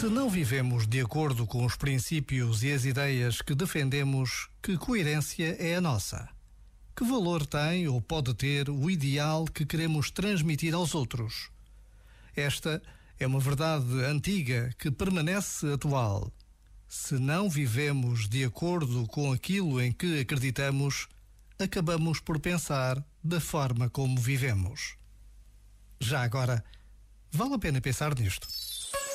Se não vivemos de acordo com os princípios e as ideias que defendemos, que coerência é a nossa? Que valor tem ou pode ter o ideal que queremos transmitir aos outros? Esta é uma verdade antiga que permanece atual. Se não vivemos de acordo com aquilo em que acreditamos, acabamos por pensar da forma como vivemos. Já agora, vale a pena pensar nisto.